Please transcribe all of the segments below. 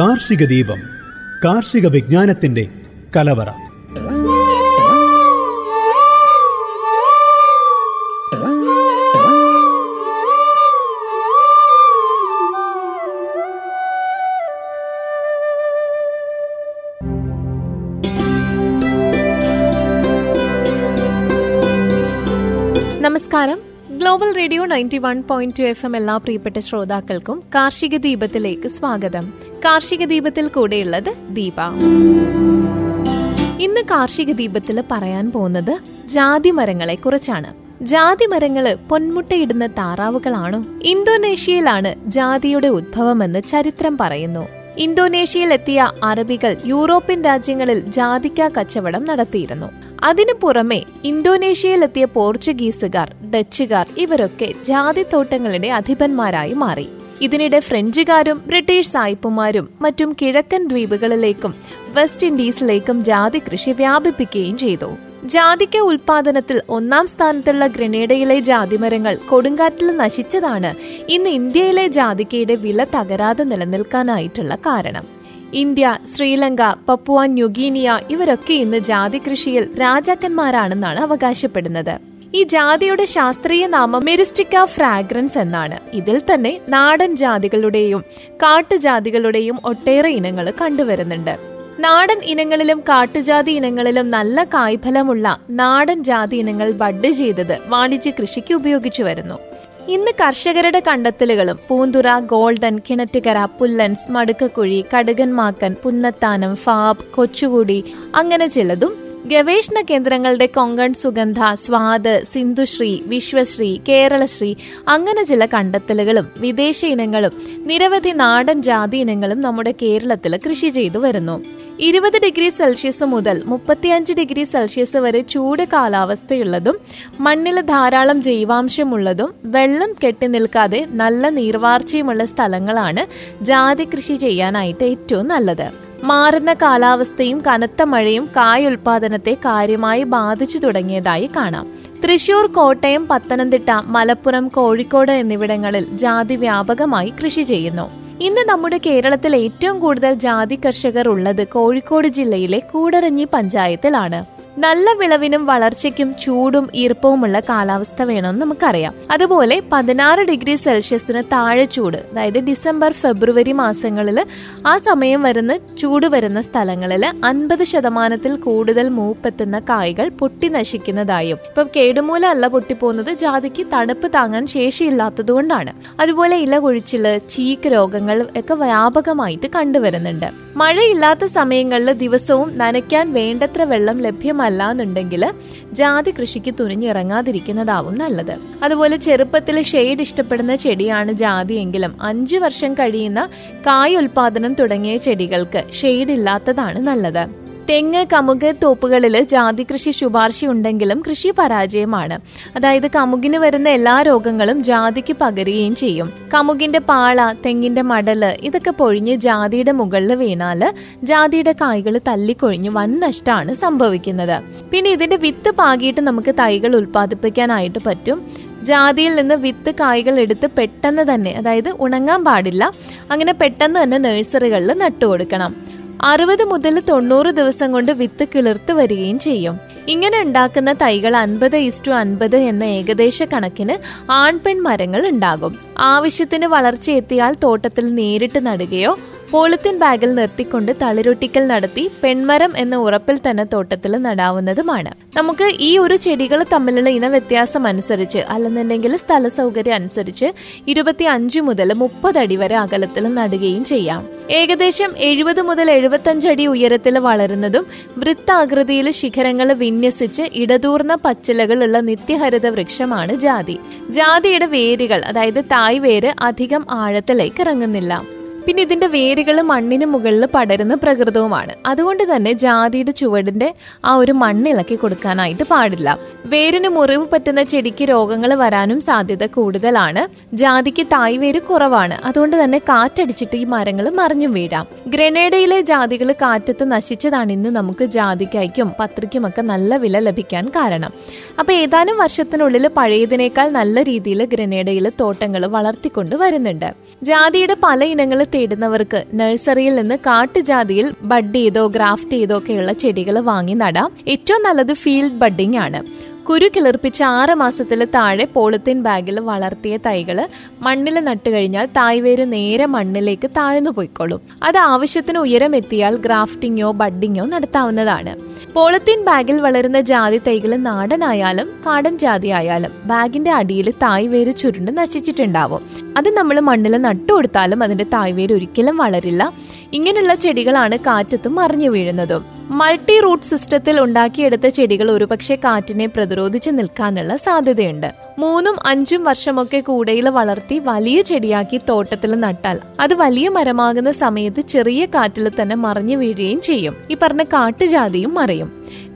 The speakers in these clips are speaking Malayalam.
കാർഷിക ദീപം കാർഷിക വിജ്ഞാനത്തിന്റെ കലവറ. നമസ്കാരം. Global radio ninety one point two F M എല്ലാ പ്രിയപ്പെട്ട ശ്രോതാക്കൾക്കും കാർഷിക ദീപത്തിലേക്ക് സ്വാഗതം. കാർഷിക ദീപത്തിൽ കൂടെയുള്ളത് ദീപ. ഇന്ന് കാർഷിക ദീപത്തിൽ പറയാൻ പോകുന്നത് ജാതി മരങ്ങളെ കുറിച്ചാണ്. ജാതി മരങ്ങൾ പൊന്മുട്ടയിടുന്ന താറാവുകളാണോ? ഇന്തോനേഷ്യയിലാണ് ജാതിയുടെ ഉദ്ഭവമെന്ന് ചരിത്രം പറയുന്നു. ഇന്തോനേഷ്യയിലെത്തിയ അറബികൾ യൂറോപ്യൻ രാജ്യങ്ങളിൽ ജാതിക്ക കച്ചവടം നടത്തിയിരുന്നു. അതിനു പുറമെ ഇന്തോനേഷ്യയിലെത്തിയ പോർച്ചുഗീസുകാർ ഡച്ചുകാർ ഇവരൊക്കെ ജാതി തോട്ടങ്ങളുടെ അധിപന്മാരായി മാറി. ഇതിനിടെ ഫ്രഞ്ചുകാരും ബ്രിട്ടീഷ് സായിപ്പുമാരും മറ്റും കിഴക്കൻ ദ്വീപുകളിലേക്കും വെസ്റ്റ് ഇൻഡീസിലേക്കും ജാതി കൃഷി വ്യാപിപ്പിക്കുകയും ചെയ്തു. ജാതിക്ക ഉൽപാദനത്തിൽ ഒന്നാം സ്ഥാനത്തുള്ള ഗ്രനേഡയിലെ ജാതിമരങ്ങൾ കൊടുങ്കാറ്റിൽ നശിച്ചതാണ് ഇന്ന് ഇന്ത്യയിലെ ജാതിക്കയുടെ വില തകരാതെ നിലനിൽക്കാനായിട്ടുള്ള കാരണം. ഇന്ത്യ ശ്രീലങ്ക പപ്പുവ ന്യൂഗീനിയ ഇവരൊക്കെ ഇന്ന് ജാതി കൃഷിയിൽ രാജാക്കന്മാരാണെന്നാണ് അവകാശപ്പെടുന്നത്. ഈ ജാതിയുടെ ശാസ്ത്രീയ നാമം മെരിസ്റ്റിക്ക ഫ്രാഗ്രൻസ് എന്നാണ്. ഇതിൽ തന്നെ നാടൻ ജാതികളുടെയും കാട്ടുജാതികളുടെയും ഒട്ടേറെ ഇനങ്ങൾ കണ്ടുവരുന്നുണ്ട്. നാടൻ ഇനങ്ങളിലും കാട്ടുജാതി ഇനങ്ങളിലും നല്ല കായ്ഫലമുള്ള നാടൻ ജാതി ഇനങ്ങൾ ബഡ് ചെയ്തത് വാണിജ്യ കൃഷിക്ക് ഉപയോഗിച്ചു വരുന്നു. ഇന്ന് കർഷകരുടെ കണ്ടെത്തലുകളും പൂന്തുറ ഗോൾഡൻ കിണറ്റുകര പുല്ലൻസ് മടുക്കക്കുഴി കടുകൻമാക്കൻ പുന്നത്താനം ഫാബ് കൊച്ചുകുടി അങ്ങനെ ചിലതും ഗവേഷണ കേന്ദ്രങ്ങളുടെ കൊങ്കൺ സുഗന്ധ സ്വാദ് സിന്ധുശ്രീ വിശ്വശ്രീ കേരളശ്രീ അങ്ങനെ ചില കണ്ടെത്തലുകളും വിദേശ ഇനങ്ങളും നിരവധി നാടൻ ജാതി ഇനങ്ങളും നമ്മുടെ കേരളത്തിൽ കൃഷി ചെയ്തു വരുന്നു. ഇരുപത് ഡിഗ്രി സെൽഷ്യസ് മുതൽ മുപ്പത്തിയഞ്ച് ഡിഗ്രി സെൽഷ്യസ് വരെ ചൂട് കാലാവസ്ഥയുള്ളതും മണ്ണിൽ ധാരാളം ജൈവാംശമുള്ളതും വെള്ളം കെട്ടി നിൽക്കാതെ നല്ല നീർവാർച്ചയുമുള്ള സ്ഥലങ്ങളാണ് ജാതി കൃഷി ചെയ്യാനായിട്ട് ഏറ്റവും നല്ലത്. മാറുന്ന കാലാവസ്ഥയും കനത്ത മഴയും കായ ഉൽപാദനത്തെ കാര്യമായി ബാധിച്ചു തുടങ്ങിയതായി കാണാം. തൃശൂർ കോട്ടയം പത്തനംതിട്ട മലപ്പുറം കോഴിക്കോട് എന്നിവിടങ്ങളിൽ ജാതി വ്യാപകമായി കൃഷി ചെയ്യുന്നു. ഇന്ന് നമ്മുടെ കേരളത്തിൽ ഏറ്റവും കൂടുതൽ ജാതി കർഷകർ ഉള്ളത് കോഴിക്കോട് ജില്ലയിലെ കൂടരഞ്ഞി പഞ്ചായത്തിലാണ്. നല്ല വിളവിനും വളർച്ചയ്ക്കും ചൂടും ഈർപ്പവുമുള്ള കാലാവസ്ഥ വേണമെന്ന് നമുക്കറിയാം. അതുപോലെ പതിനാറ് ഡിഗ്രി സെൽഷ്യസിന് താഴെ ചൂട് അതായത് ഡിസംബർ ഫെബ്രുവരി മാസങ്ങളിൽ ആ സമയം വരുന്ന ചൂട് വരുന്ന സ്ഥലങ്ങളിൽ അൻപത് ശതമാനത്തിൽ കൂടുതൽ മൂപ്പെത്തുന്ന കായ്കൾ പൊട്ടി നശിക്കുന്നതായും ഇപ്പം കേടുമൂല അല്ല പൊട്ടിപ്പോകുന്നത് ജാതിക്ക് തണുപ്പ് താങ്ങാൻ ശേഷിയില്ലാത്തതുകൊണ്ടാണ്. അതുപോലെ ഇല കൊഴിച്ചിൽ ചീക്ക് രോഗങ്ങൾ ഒക്കെ വ്യാപകമായിട്ട് കണ്ടുവരുന്നുണ്ട്. മഴയില്ലാത്ത സമയങ്ങളിൽ ദിവസവും നനയ്ക്കാൻ വേണ്ടത്ര വെള്ളം ലഭ്യമല്ല എന്നുണ്ടെങ്കിൽ ജാതി കൃഷിക്ക് തുനിഞ്ഞിറങ്ങാതിരിക്കുന്നതാവും നല്ലത്. അതുപോലെ ചെറുപ്പത്തിൽ ഷെയ്ഡ് ഇഷ്ടപ്പെടുന്ന ചെടിയാണ് ജാതി എങ്കിലും അഞ്ചു വർഷം കഴിയുന്ന കായ് ഉൽപാദനം തുടങ്ങിയ ചെടികൾക്ക് ഷെയ്ഡ് ഇല്ലാത്തതാണ് നല്ലത്. തെങ്ങ് കമുക് തോപ്പുകളിൽ ജാതി കൃഷി ശുപാർശയുണ്ടെങ്കിലും കൃഷി പരാജയമാണ്. അതായത് കമുകിന് വരുന്ന എല്ലാ രോഗങ്ങളും ജാതിക്ക് പകരുകയും ചെയ്യും. കമുകിന്റെ പാള തെങ്ങിന്റെ മടൽ ഇതൊക്കെ പൊഴിഞ്ഞ് ജാതിയുടെ മുകളിൽ വീണാൽ ജാതിയുടെ കായ്കൾ തല്ലിക്കൊഴിഞ്ഞ് വൻ നഷ്ടമാണ് സംഭവിക്കുന്നത്. പിന്നെ ഇതിന്റെ വിത്ത് പാകിയിട്ട് നമുക്ക് തൈകൾ ഉൽപ്പാദിപ്പിക്കാനായിട്ട് പറ്റും. ജാതിയിൽ നിന്ന് വിത്ത് കായ്കൾ എടുത്ത് പെട്ടെന്ന് തന്നെ അതായത് ഉണങ്ങാൻ പാടില്ല അങ്ങനെ പെട്ടെന്ന് തന്നെ നഴ്സറികളിൽ നട്ടുകൊടുക്കണം. അറുപത് മുതൽ തൊണ്ണൂറ് ദിവസം കൊണ്ട് വിത്ത് കിളിർത്ത് വരികയും ചെയ്യും. ഇങ്ങനെ ഉണ്ടാക്കുന്ന തൈകൾ അൻപത് ഇസ്റ്റു അൻപത് എന്ന ഏകദേശ കണക്കിന് ആൺപെൺ മരങ്ങൾ ഉണ്ടാകും. ആവശ്യത്തിന് വളർച്ചയെത്തിയാൽ തോട്ടത്തിൽ നേരിട്ട് നടുകയോ പോളിത്തീൻ ബാഗിൽ നിർത്തിക്കൊണ്ട് തളിരൊട്ടിക്കൽ നടത്തി പെൺമരം എന്ന ഉറപ്പിൽ തന്നെ തോട്ടത്തിൽ നടാവുന്നതുമാണ്. നമുക്ക് ഈ ഒരു ചെടികൾ തമ്മിലുള്ള ഇനവ്യത്യാസം അനുസരിച്ച് അല്ലെന്നുണ്ടെങ്കിൽ സ്ഥല സൗകര്യം അനുസരിച്ച് ഇരുപത്തി അഞ്ച് മുതൽ മുപ്പത് അടി വരെ അകലത്തിൽ നടുകയും ചെയ്യാം. ഏകദേശം എഴുപത് മുതൽ എഴുപത്തഞ്ച് അടി ഉയരത്തിൽ വളരുന്നതും വൃത്താകൃതിയിൽ ശിഖരങ്ങൾ വിന്യസിച്ച് ഇടതൂർന്ന പച്ചിലകളുള്ള നിത്യഹരിത വൃക്ഷമാണ് ജാതി. ജാതിയുടെ വേരുകൾ അതായത് തായ് വേര് അധികം ആഴത്തിലേക്ക് ഇറങ്ങുന്നില്ല. പിന്നെ ഇതിന്റെ വേരുകൾ മണ്ണിന് മുകളിൽ പടരുന്ന പ്രകൃതവുമാണ്. അതുകൊണ്ട് തന്നെ ജാതിയുടെ ചുവടിന്റെ ആ ഒരു മണ്ണ് ഇളക്കി കൊടുക്കാനായിട്ട് പാടില്ല. വേരിന് മുറിവ് പറ്റുന്ന ചെടിക്ക് രോഗങ്ങൾ വരാനും സാധ്യത കൂടുതലാണ്. ജാതിക്ക് തായ് വേര് കുറവാണ്. അതുകൊണ്ട് തന്നെ കാറ്റടിച്ചിട്ട് ഈ മരങ്ങൾ മറിഞ്ഞും വീഴാം. ഗ്രനേഡയിലെ ജാതികൾ കാറ്റത്ത് നശിച്ചതാണ് ഇന്ന് നമുക്ക് ജാതിക്കായ്ക്കും പത്രിക്കുമൊക്കെ നല്ല വില ലഭിക്കാൻ കാരണം. അപ്പൊ ഏതാനും വർഷത്തിനുള്ളിൽ പഴയതിനേക്കാൾ നല്ല രീതിയിൽ ഗ്രനേഡയിൽ തോട്ടങ്ങൾ വളർത്തിക്കൊണ്ട് വരുന്നുണ്ട്. ജാതിയുടെ പല ഇനങ്ങൾ തേടുന്നവർക്ക് നഴ്സറിയിൽ നിന്ന് കാട്ടുജാതിയിൽ ബഡ് ചെയ്തോ ഗ്രാഫ്റ്റ് ചെയ്തോ ഒക്കെയുള്ള ചെടികൾ വാങ്ങി നടാം. ഏറ്റവും നല്ലത് ഫീൽഡ് ബഡിംഗ് ആണ്. കുരു കിളിർപ്പിച്ച് ആറ് മാസത്തിൽ താഴെ പോളിത്തീൻ ബാഗിൽ വളർത്തിയ തൈകൾ മണ്ണിൽ നട്ടു കഴിഞ്ഞാൽ തായ്വേര് നേരെ മണ്ണിലേക്ക് താഴ്ന്നു പോയിക്കോളും. അത് ആവശ്യത്തിന് ഉയരം എത്തിയാൽ ഗ്രാഫ്റ്റിങ്ങോ ബഡിങ്ങോ നടത്താവുന്നതാണ്. പോളിത്തീൻ ബാഗിൽ വളരുന്ന ജാതി തൈകൾ നാടനായാലും കാടൻ ജാതി ആയാലും ബാഗിന്റെ അടിയിൽ തായ്വേര് ചുരുണ്ട് നശിച്ചിട്ടുണ്ടാവും. അത് നമ്മൾ മണ്ണിൽ നട്ടു കൊടുത്താലും അതിന്റെ തായ്വേര് ഒരിക്കലും വളരില്ല. ഇങ്ങനെയുള്ള ചെടികളാണ് കാറ്റത്തും മറിഞ്ഞു വീഴുന്നതും. മൾട്ടി റൂട്ട് സിസ്റ്റത്തിൽ ഉണ്ടാക്കിയെടുത്ത ചെടികൾ ഒരുപക്ഷെ കാറ്റിനെ പ്രതിരോധിച്ച് നിൽക്കാനുള്ള സാധ്യതയുണ്ട്. മൂന്നും അഞ്ചും വർഷമൊക്കെ കൂടയിൽ വളർത്തി വലിയ ചെടിയാക്കി തോട്ടത്തിൽ നട്ടാൽ അത് വലിയ മരമാകുന്ന സമയത്ത് ചെറിയ കാറ്റിൽ തന്നെ മറിഞ്ഞു വീഴുകയും ചെയ്യും. ഈ പറഞ്ഞ കാട്ടുജാതിയും മറയും.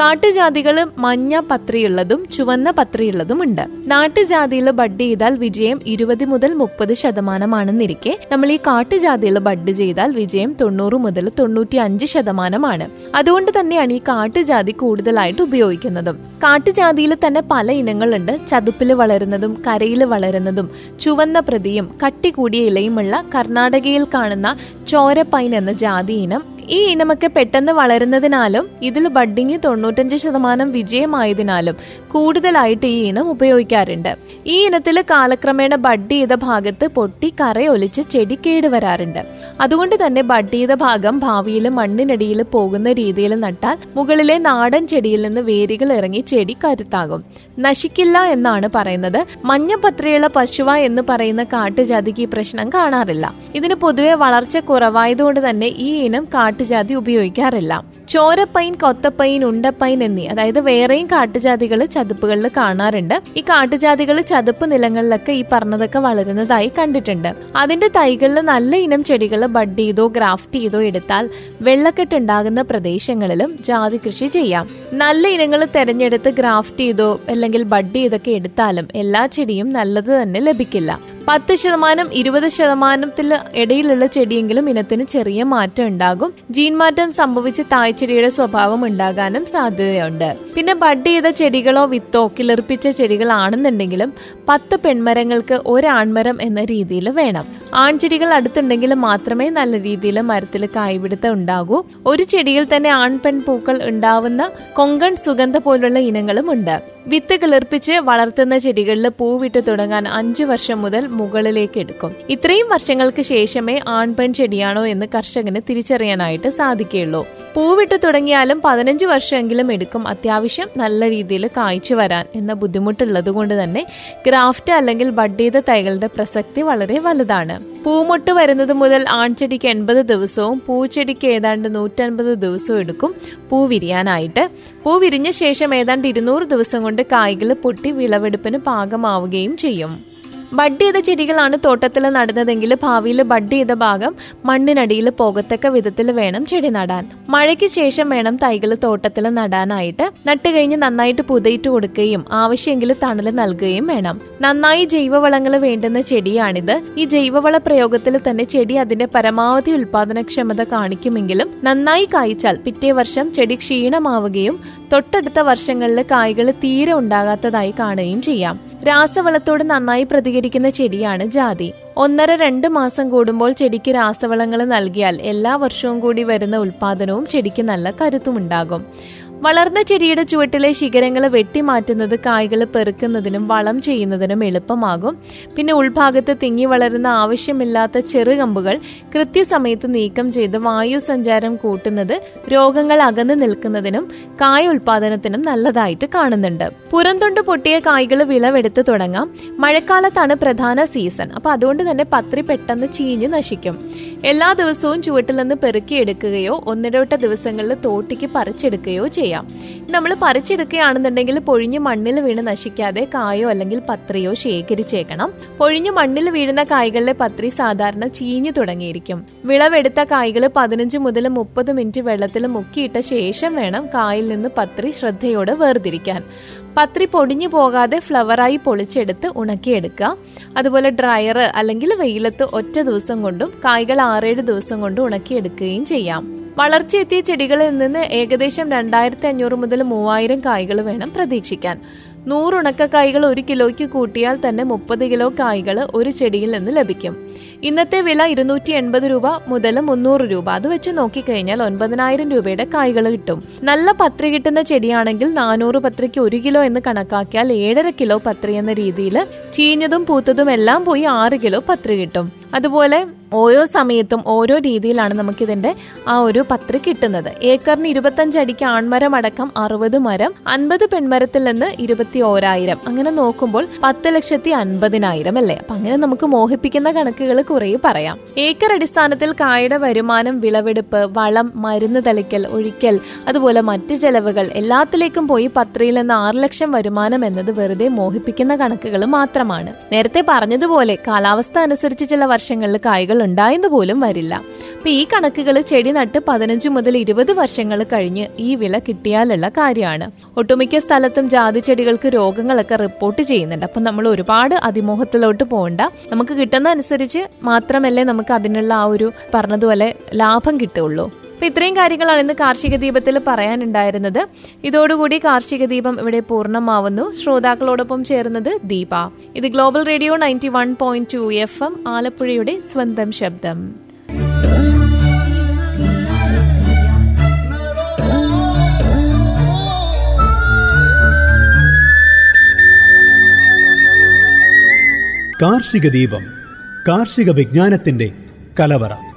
കാട്ടുജാതികൾ മഞ്ഞ പത്രിയുള്ളതും ചുവന്ന പത്രിയുള്ളതും ഉണ്ട്. നാട്ടുജാതിയിൽ ബഡ് ചെയ്താൽ വിജയം ഇരുപത് മുതൽ മുപ്പത് ശതമാനമാണെന്നിരിക്കെ നമ്മൾ ഈ കാട്ടുജാതിയിൽ ബഡ് ചെയ്താൽ വിജയം തൊണ്ണൂറ് മുതൽ തൊണ്ണൂറ്റി അഞ്ച് ശതമാനമാണ്. അതുകൊണ്ട് തന്നെയാണ് ഈ കാട്ടുജാതി കൂടുതലായിട്ട് ഉപയോഗിക്കുന്നതും. കാട്ടുജാതിയിൽ തന്നെ പല ഇനങ്ങളുണ്ട്. ചതുപ്പിൽ വളരുന്നതും കരയിൽ വളരുന്നതും ചുവന്ന പ്രതിയും കട്ടി കൂടിയ ഇലയുമുള്ള കർണാടകയിൽ കാണുന്ന ചോരപ്പൈൻ എന്ന ജാതി ഇനം ഈ ഇനമൊക്കെ പെട്ടെന്ന് വളരുന്നതിനാലും ഇതിൽ ബഡ്ഡിങ് തൊണ്ണൂറ്റഞ്ച് ശതമാനം വിജയമായതിനാലും കൂടുതലായിട്ട് ഈ ഇനം ഉപയോഗിക്കാറുണ്ട്. ഈ ഇനത്തിൽ കാലക്രമേണ ബഡ് ചെയ്ത ഭാഗത്ത് പൊട്ടി കറയൊലിച്ച് ചെടി കേടുവരാറുണ്ട് അതുകൊണ്ട് തന്നെ ബഡ് ചെയ്ത ഭാഗം ഭാവിയിൽ മണ്ണിനടിയിൽ പോകുന്ന രീതിയിൽ നട്ടാൽ മുകളിലെ നാടൻ ചെടിയിൽ നിന്ന് വേരുകൾ ഇറങ്ങി ചെടി കരുത്താകും. നശിക്കില്ല എന്നാണ് പറയുന്നത്. മഞ്ഞപത്രയുള്ള പശുവ എന്ന് പറയുന്ന കാട്ടുജാതിക്ക് ഈ പ്രശ്നം കാണാറില്ല. ഇതിന് പൊതുവെ വളർച്ച കുറവായതുകൊണ്ട് തന്നെ ഈ ഇനം കാട്ടുജാതി ഉപയോഗിക്കാറില്ല. ചോരപ്പൈൻ കൊത്തപ്പൈൻ ഉണ്ടപ്പൈൻ എന്നീ അതായത് വേറെയും കാട്ടുജാതികൾ ചതുപ്പുകളിൽ കാണാറുണ്ട്. ഈ കാട്ടുജാതികൾ ചതുപ്പ് നിലങ്ങളിലൊക്കെ ഈ പറഞ്ഞതൊക്കെ വളരുന്നതായി കണ്ടിട്ടുണ്ട്. അതിന്റെ തൈകളിൽ നല്ല ഇനം ചെടികൾ ബഡ് ചെയ്തോ ഗ്രാഫ്റ്റ് ചെയ്തോ എടുത്താൽ വെള്ളക്കെട്ടുണ്ടാകുന്ന പ്രദേശങ്ങളിലും ജാതി കൃഷി ചെയ്യാം. നല്ല ഇനങ്ങൾ തിരഞ്ഞെടുത്ത് ഗ്രാഫ്റ്റ് ചെയ്തോ അല്ലെങ്കിൽ ബഡ് ചെയ്തൊക്കെ എടുത്താലും എല്ലാ ചെടിയും നല്ലത് തന്നെ ലഭിക്കില്ല. പത്ത് ശതമാനം ഇരുപത് ശതമാനത്തിൽ ഇടയിലുള്ള ചെടിയെങ്കിലും ഇനത്തിന് ചെറിയ മാറ്റം ഉണ്ടാകും. ജീൻ മാറ്റം സംഭവിച്ച് തായ്ച്ചെടിയുടെ സ്വഭാവം ഉണ്ടാകാനും സാധ്യതയുണ്ട്. പിന്നെ ബഡ് ചെയ്ത ചെടികളോ വിത്തോ കിളിർപ്പിച്ച ചെടികളാണെന്നുണ്ടെങ്കിലും പത്ത് പെൺമരങ്ങൾക്ക് ഒരാൺമരം എന്ന രീതിയിൽ വേണം. ആൺചെടികൾ അടുത്തുണ്ടെങ്കിൽ മാത്രമേ നല്ല രീതിയിൽ മരത്തിൽ കായ്പിടുത്തം ഉണ്ടാകൂ. ഒരു ചെടിയിൽ തന്നെ ആൺ പെൺ പൂക്കൾ ഉണ്ടാവുന്ന കൊങ്കൺ സുഗന്ധ പോലുള്ള ഇനങ്ങളും ഉണ്ട്. വിത്ത് കിളിർപ്പിച്ച് വളർത്തുന്ന ചെടികളിൽ പൂവിട്ട് തുടങ്ങാൻ അഞ്ചു വർഷം മുതൽ മുകളിലേക്ക് എടുക്കും. ഇത്രയും വർഷങ്ങൾക്ക് ശേഷമേ ആൺപെൺ ചെടിയാണോ എന്ന് കർഷകന് തിരിച്ചറിയാനായിട്ട് സാധിക്കുകയുള്ളൂ. പൂവിട്ട് തുടങ്ങിയാലും പതിനഞ്ച് വർഷമെങ്കിലും എടുക്കും. അത്യാവശ്യം നല്ല രീതിയിൽ കായ്ച്ചു വരാൻ എന്ന ബുദ്ധിമുട്ടുള്ളത് കൊണ്ട് തന്നെ ഗ്രാഫ്റ്റ് അല്ലെങ്കിൽ ബഡ് ചെയ്ത തൈകളുടെ പ്രസക്തി വളരെ വലുതാണ്. പൂമൊട്ട് വരുന്നത് മുതൽ ആൺചെടിക്ക് എൺപത് ദിവസവും പൂച്ചെടിക്ക് ഏതാണ്ട് നൂറ്റൻപത് ദിവസവും എടുക്കും. പൂ വിരിയാനായിട്ട്. പൂ വിരിഞ്ഞ ശേഷം ഏതാണ്ട് ഇരുന്നൂറ് ദിവസം കൊണ്ട് കായ്കൾ പൊട്ടി വിളവെടുപ്പിന് പാകമാവുകയും ചെയ്യും. ബഡ് ചെയ്ത ചെടികളാണ് തോട്ടത്തിൽ നടുന്നതെങ്കിൽ ഭാവിയിൽ ബഡ് ചെയ്ത ഭാഗം മണ്ണിനടിയിൽ പോകത്തക്ക വിധത്തിൽ വേണം ചെടി നടാൻ. മഴയ്ക്ക് ശേഷം വേണം തൈകൾ തോട്ടത്തിൽ നടാനായിട്ട്. നട്ട് കഴിഞ്ഞ് നന്നായിട്ട് പുതയിട്ട് കൊടുക്കുകയും ആവശ്യമെങ്കിൽ തണൽ നൽകുകയും വേണം. നന്നായി ജൈവവളങ്ങൾ വേണ്ടുന്ന ചെടിയാണിത്. ഈ ജൈവവള പ്രയോഗത്തിൽ തന്നെ ചെടി അതിന്റെ പരമാവധി ഉൽപാദനക്ഷമത കാണിക്കുമെങ്കിലും നന്നായി കായ്ച്ചാൽ പിറ്റേ വർഷം ചെടി ക്ഷീണമാവുകയും തൊട്ടടുത്ത വർഷങ്ങളിൽ കായ്കൾ തീരെ ഉണ്ടാകാത്തതായി കാണുകയും ചെയ്യാം. രാസവളത്തോട് നന്നായി പ്രതികരിക്കുന്ന ചെടിയാണ് ജാതി. ഒന്നര രണ്ട് മാസം കൂടുമ്പോൾ ചെടിക്ക് രാസവളങ്ങൾ നൽകിയാൽ എല്ലാ വർഷവും കൂടി വരുന്ന ഉൽപാദനവും ചെടിക്ക് നല്ല കരുത്തുമുണ്ടാകും. വളർന്ന ചെടിയുടെ ചുവട്ടിലെ ശിഖരങ്ങൾ വെട്ടിമാറ്റുന്നത് കായ്കൾ പെറുക്കുന്നതിനും വളം ചെയ്യുന്നതിനും എളുപ്പമാകും. പിന്നെ ഉൾഭാഗത്ത് തിങ്ങി വളരുന്ന ആവശ്യമില്ലാത്ത ചെറുകമ്പുകൾ കൃത്യസമയത്ത് നീക്കം ചെയ്ത് വായു സഞ്ചാരം കൂട്ടുന്നത് രോഗങ്ങൾ അകന്നു നിൽക്കുന്നതിനും കായ ഉൽപാദനത്തിനും നല്ലതായിട്ട് കാണുന്നുണ്ട്. പുറംതൊണ്ട് പൊട്ടിയ കായ്കൾ വിളവെടുത്ത് തുടങ്ങാം. മഴക്കാലത്താണ് പ്രധാന സീസൺ. അപ്പൊ അതുകൊണ്ട് തന്നെ പത്രി പെട്ടെന്ന് ചീഞ്ഞു നശിക്കും. എല്ലാ ദിവസവും ചുവട്ടിൽ നിന്ന് പെറുക്കിയെടുക്കുകയോ ഒന്നിടവിട്ട ദിവസങ്ങളിൽ തോട്ടിക്ക് പറിച്ചെടുക്കുകയോ ചെയ്യാം. നമ്മൾ പറിച്ചെടുക്കുകയാണെന്നുണ്ടെങ്കിൽ പൊഴിഞ്ഞ് മണ്ണിൽ വീണ് നശിക്കാതെ കായോ അല്ലെങ്കിൽ പത്രിയോ ശേഖരിച്ചേക്കണം. പൊഴിഞ്ഞ് മണ്ണിൽ വീഴുന്ന കായ്കളിലെ പത്രി സാധാരണ ചീഞ്ഞു തുടങ്ങിയിരിക്കും. വിളവെടുത്ത കായ്കൾ പതിനഞ്ച് മുതൽ മുപ്പത് മിനിറ്റ് വെള്ളത്തിൽ മുക്കിയിട്ട ശേഷം വേണം കായിൽ നിന്ന് പത്രി ശ്രദ്ധയോടെ വേർതിരിക്കാൻ. പത്രി പൊടിഞ്ഞു പോകാതെ ഫ്ലവറായി പൊളിച്ചെടുത്ത് ഉണക്കിയെടുക്കുക. അതുപോലെ ഡ്രയർ അല്ലെങ്കിൽ വെയിലത്ത് ഒറ്റ ദിവസം കൊണ്ടും കായ്കൾ ആറേഴ് ദിവസം കൊണ്ടും ഉണക്കിയെടുക്കുകയും ചെയ്യാം. വളർച്ചയെത്തിയ ചെടികളിൽ നിന്ന് ഏകദേശം രണ്ടായിരത്തി അഞ്ഞൂറ് മുതൽ മൂവായിരം കായ്കൾ വേണം പ്രതീക്ഷിക്കാൻ. നൂറുണക്ക കായ്കൾ ഒരു കിലോയ്ക്ക് കൂട്ടിയാൽ തന്നെ മുപ്പത് കിലോ കായ്കൾ ഒരു ചെടിയിൽ നിന്ന് ലഭിക്കും. ഇന്നത്തെ വില ഇരുന്നൂറ്റി എൺപത് രൂപ മുതൽ മുന്നൂറ് രൂപ. അത് വെച്ച് നോക്കിക്കഴിഞ്ഞാൽ ഒൻപതിനായിരം രൂപയുടെ കായ്കൾ കിട്ടും. നല്ല പത്രി കിട്ടുന്ന ചെടിയാണെങ്കിൽ നാനൂറ് പത്രിക്ക് ഒരു കിലോ എന്ന് കണക്കാക്കിയാൽ ഏഴര കിലോ പത്രി എന്ന രീതിയിൽ ചീഞ്ഞതും പൂത്തതും എല്ലാം പോയി ആറ് കിലോ പത്രി കിട്ടും. അതുപോലെ ഓരോ സമയത്തും ഓരോ രീതിയിലാണ് നമുക്കിതിന്റെ ആ ഒരു പത്ര കിട്ടുന്നത്. ഏക്കറിന് ഇരുപത്തഞ്ച് അടിക്ക് ആൺമരം അടക്കം അറുപത് മരം അൻപത് പെൺമരത്തിൽ നിന്ന് ഇരുപത്തി ഓരായിരം. അങ്ങനെ നോക്കുമ്പോൾ പത്ത് ലക്ഷത്തി അൻപതിനായിരം അല്ലേ? അപ്പൊ അങ്ങനെ നമുക്ക് മോഹിപ്പിക്കുന്ന കണക്കുകൾ കുറേ പറയാം. ഏക്കർ അടിസ്ഥാനത്തിൽ കായുടെ വരുമാനം വിളവെടുപ്പ് വളം മരുന്ന് തളിക്കൽ ഒഴിക്കൽ അതുപോലെ മറ്റു ചെലവുകൾ എല്ലാത്തിലേക്കും പോയി പത്രയിൽ നിന്ന് ആറ് ലക്ഷം വരുമാനം എന്നത് വെറുതെ മോഹിപ്പിക്കുന്ന കണക്കുകൾ മാത്രമാണ്. നേരത്തെ പറഞ്ഞതുപോലെ കാലാവസ്ഥ അനുസരിച്ച് ചില വർഷങ്ങളിൽ കായ്കൾ ഉണ്ടായെന്ന് പോലും വരില്ല. അപ്പൊ ഈ കണക്കുകൾ ചെടി നട്ട് പതിനഞ്ച് മുതൽ ഇരുപത് വർഷങ്ങൾ കഴിഞ്ഞ് ഈ വില കിട്ടിയാലുള്ള കാര്യമാണ്. ഒട്ടുമിക്ക സ്ഥലത്തും ജാതി ചെടികൾക്ക് രോഗങ്ങളൊക്കെ റിപ്പോർട്ട് ചെയ്യുന്നുണ്ട്. അപ്പൊ നമ്മൾ ഒരുപാട് അതിമോഹത്തിലോട്ട് പോകണ്ട. നമുക്ക് കിട്ടുന്ന അനുസരിച്ച് മാത്രമല്ലേ നമുക്ക് അതിനുള്ള ആ ഒരു പറഞ്ഞതുപോലെ ലാഭം കിട്ടുള്ളൂ അപ്പൊ ഇത്രയും കാര്യങ്ങളാണ് ഇന്ന് കാർഷിക ദീപത്തിൽ പറയാനുണ്ടായിരുന്നത്. ഇതോടുകൂടി കാർഷിക ദീപം ഇവിടെ പൂർണമാവുന്നു. ശ്രോതാക്കളോടൊപ്പം ചേർന്നത് ദീപ. ഇത് global radio ninety one point two F M ആലപ്പുഴയുടെ സ്വന്തം ശബ്ദം. കാർഷിക ദീപം കാർഷിക വിജ്ഞാനത്തിന്റെ കലവറ.